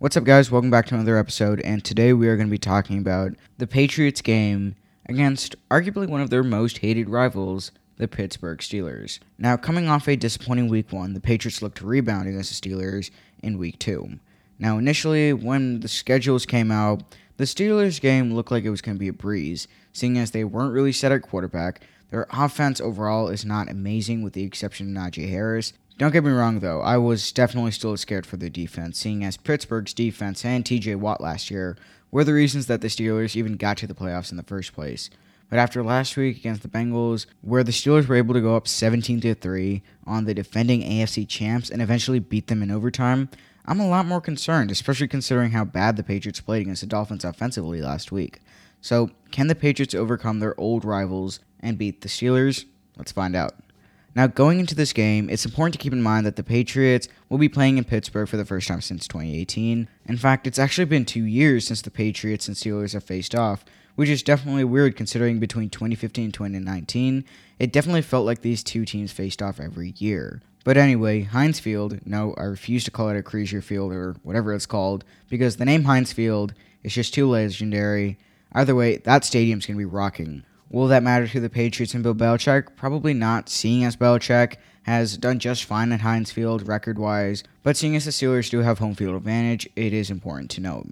What's up, guys? Welcome back to another episode, and today we are going to be talking about the Patriots game against arguably one of their most hated rivals, the Pittsburgh Steelers. Now, coming off a disappointing week one, the Patriots looked to rebound against the Steelers in week two. Now, initially, when the schedules came out, the Steelers game looked like it was going to be a breeze, seeing as they weren't really set at quarterback. Their offense overall is not amazing, with the exception of Najee Harris, don't get me wrong, though. I was definitely still scared for the defense, seeing as Pittsburgh's defense and TJ Watt last year were the reasons that the Steelers even got to the playoffs in the first place. But after last week against the Bengals, where the Steelers were able to go up 17 to 3 on the defending AFC champs and eventually beat them in overtime, I'm a lot more concerned, especially considering how bad the Patriots played against the Dolphins offensively last week. So, can the Patriots overcome their old rivals and beat the Steelers? Let's find out. Now, going into this game, it's important to keep in mind that the Patriots will be playing in Pittsburgh for the first time since 2018. In fact, it's actually been two years since the Patriots and Steelers have faced off, which is definitely weird considering between 2015 and 2019, it definitely felt like these two teams faced off every year. But anyway, Heinz Field, no, I refuse to call it Acrisure Field or whatever it's called, because the name Heinz Field is just too legendary. Either way, that stadium's going to be rocking. Will that matter to the Patriots and Bill Belichick? Probably not, seeing as Belichick has done just fine at Heinz Field record wise, but seeing as the Steelers do have home field advantage, it is important to note.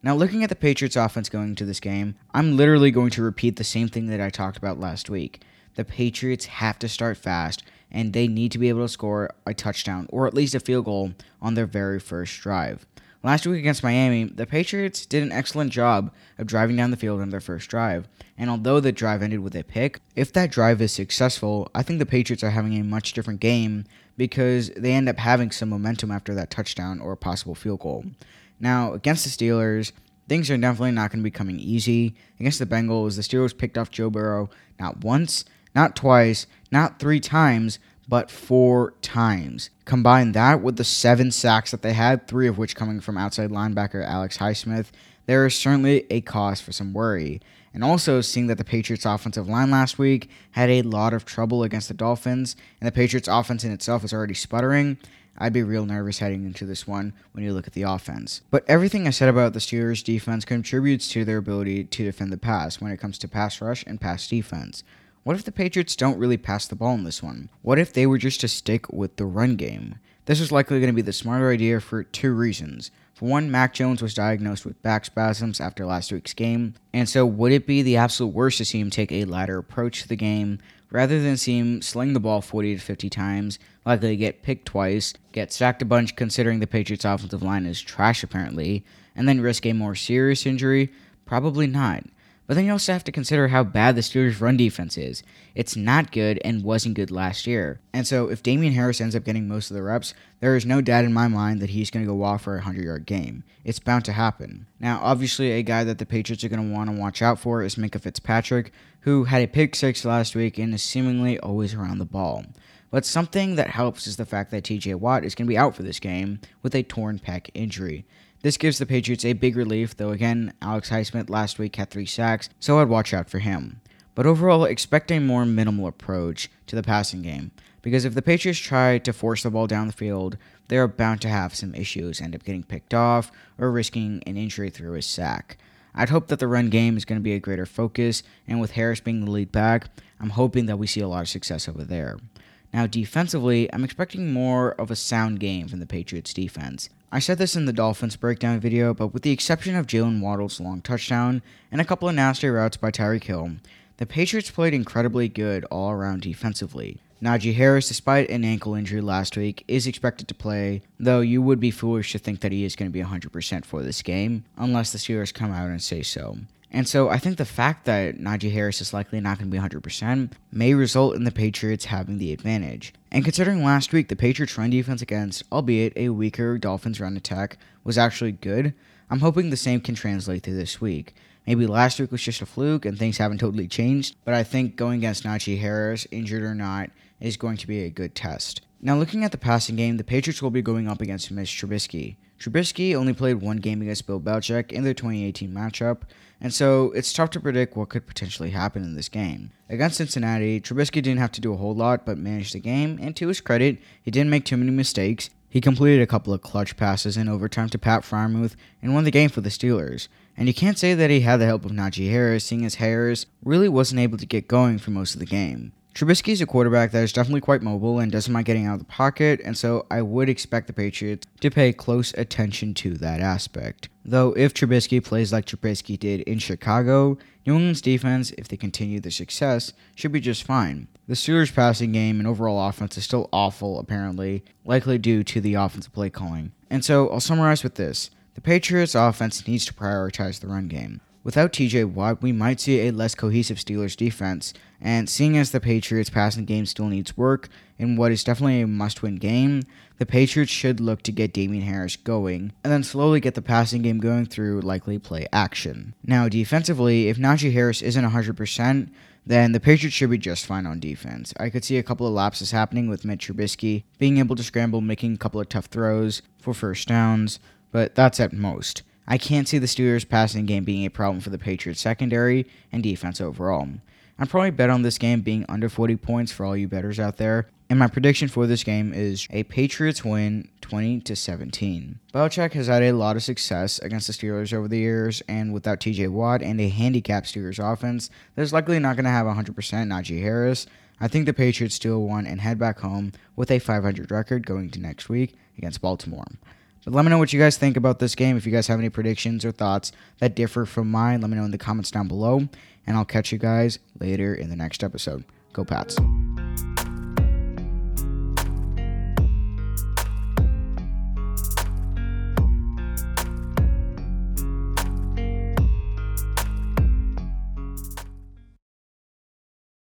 Now, looking at the Patriots offense going into this game, I'm literally going to repeat the same thing that I talked about last week. The Patriots have to start fast, and they need to be able to score a touchdown or at least a field goal on their very first drive. Last week against Miami, the Patriots did an excellent job of driving down the field on their first drive. And although the drive ended with a pick, if that drive is successful, I think the Patriots are having a much different game because they end up having some momentum after that touchdown or a possible field goal. Now, against the Steelers, things are definitely not going to be coming easy. Against the Bengals, the Steelers picked off Joe Burrow not once, not twice, not three times, but four times. Combine that with the seven sacks that they had, three of which coming from outside linebacker Alex Highsmith, there is certainly a cause for some worry. And also, seeing that the Patriots' offensive line last week had a lot of trouble against the Dolphins, and the Patriots' offense in itself is already sputtering, I'd be real nervous heading into this one when you look at the offense. But everything I said about the Steelers' defense contributes to their ability to defend the pass when it comes to pass rush and pass defense. What if the Patriots don't really pass the ball in this one? What if they were just to stick with the run game? This is likely going to be the smarter idea for two reasons. For one, Mac Jones was diagnosed with back spasms after last week's game, and so would it be the absolute worst to see him take a lighter approach to the game rather than see him sling the ball 40 to 50 times, likely get picked twice, get sacked a bunch considering the Patriots' offensive line is trash apparently, and then risk a more serious injury? Probably not. But then you also have to consider how bad the Steelers' run defense is. It's not good and wasn't good last year. And so if Damien Harris ends up getting most of the reps, there is no doubt in my mind that he's going to go off for a 100 yard game. It's bound to happen. Now, obviously, a guy that the Patriots are going to want to watch out for is Minkah Fitzpatrick, who had a pick six last week and is seemingly always around the ball. But something that helps is the fact that TJ Watt is going to be out for this game with a torn pec injury. This gives the Patriots a big relief, though again, Alex Highsmith last week had three sacks, so I'd watch out for him. But overall, expect a more minimal approach to the passing game, because if the Patriots try to force the ball down the field, they are bound to have some issues, end up getting picked off, or risking an injury through a sack. I'd hope that the run game is going to be a greater focus, and with Harris being the lead back, I'm hoping that we see a lot of success over there. Now, defensively, I'm expecting more of a sound game from the Patriots defense. I said this in the Dolphins breakdown video, but with the exception of Jaylen Waddle's long touchdown and a couple of nasty routes by Tyreek Hill, the Patriots played incredibly good all around defensively. Najee Harris, despite an ankle injury last week, is expected to play, though you would be foolish to think that he is going to be 100% for this game, unless the Steelers come out and say so. And so I think the fact that Najee Harris is likely not going to be 100% may result in the Patriots having the advantage. And considering last week the Patriots' run defense against, albeit a weaker Dolphins run attack, was actually good, I'm hoping the same can translate to this week. Maybe last week was just a fluke and things haven't totally changed, but I think going against Najee Harris, injured or not, is going to be a good test. Now, looking at the passing game, the Patriots will be going up against Mitch Trubisky. Trubisky only played one game against Bill Belichick in their 2018 matchup, and so it's tough to predict what could potentially happen in this game. Against Cincinnati, Trubisky didn't have to do a whole lot but manage the game, and to his credit, he didn't make too many mistakes, He completed a couple of clutch passes in overtime to Pat Freiermuth and won the game for the Steelers. And you can't say that he had the help of Najee Harris, seeing as Harris really wasn't able to get going for most of the game. Trubisky is a quarterback that is definitely quite mobile and doesn't mind getting out of the pocket, and so I would expect the Patriots to pay close attention to that aspect. Though, if Trubisky plays like Trubisky did in Chicago, New England's defense, if they continue their success, should be just fine. The Steelers' passing game and overall offense is still awful, apparently, likely due to the offensive play calling. And so, I'll summarize with this the Patriots' offense needs to prioritize the run game. Without TJ Watt, we might see a less cohesive Steelers defense, and seeing as the Patriots' passing game still needs work in what is definitely a must win game, the Patriots should look to get Damien Harris going, and then slowly get the passing game going through likely play action. Now, defensively, if Najee Harris isn't 100%, then the Patriots should be just fine on defense. I could see a couple of lapses happening with Mitch Trubisky being able to scramble, making a couple of tough throws for first downs, but that's at most. I can't see the Steelers' passing game being a problem for the Patriots' secondary and defense overall. I'm probably bet on this game being under 40 points for all you bettors out there, and my prediction for this game is a Patriots win 20 to 17. Belichick has had a lot of success against the Steelers over the years, and without TJ Watt and a handicapped Steelers offense, there's likely not going to have 100% Najee Harris. I think the Patriots steal one and head back home with a 500 record going to next week against Baltimore. But let me know what you guys think about this game. If you guys have any predictions or thoughts that differ from mine, let me know in the comments down below. And I'll catch you guys later in the next episode. Go Pats.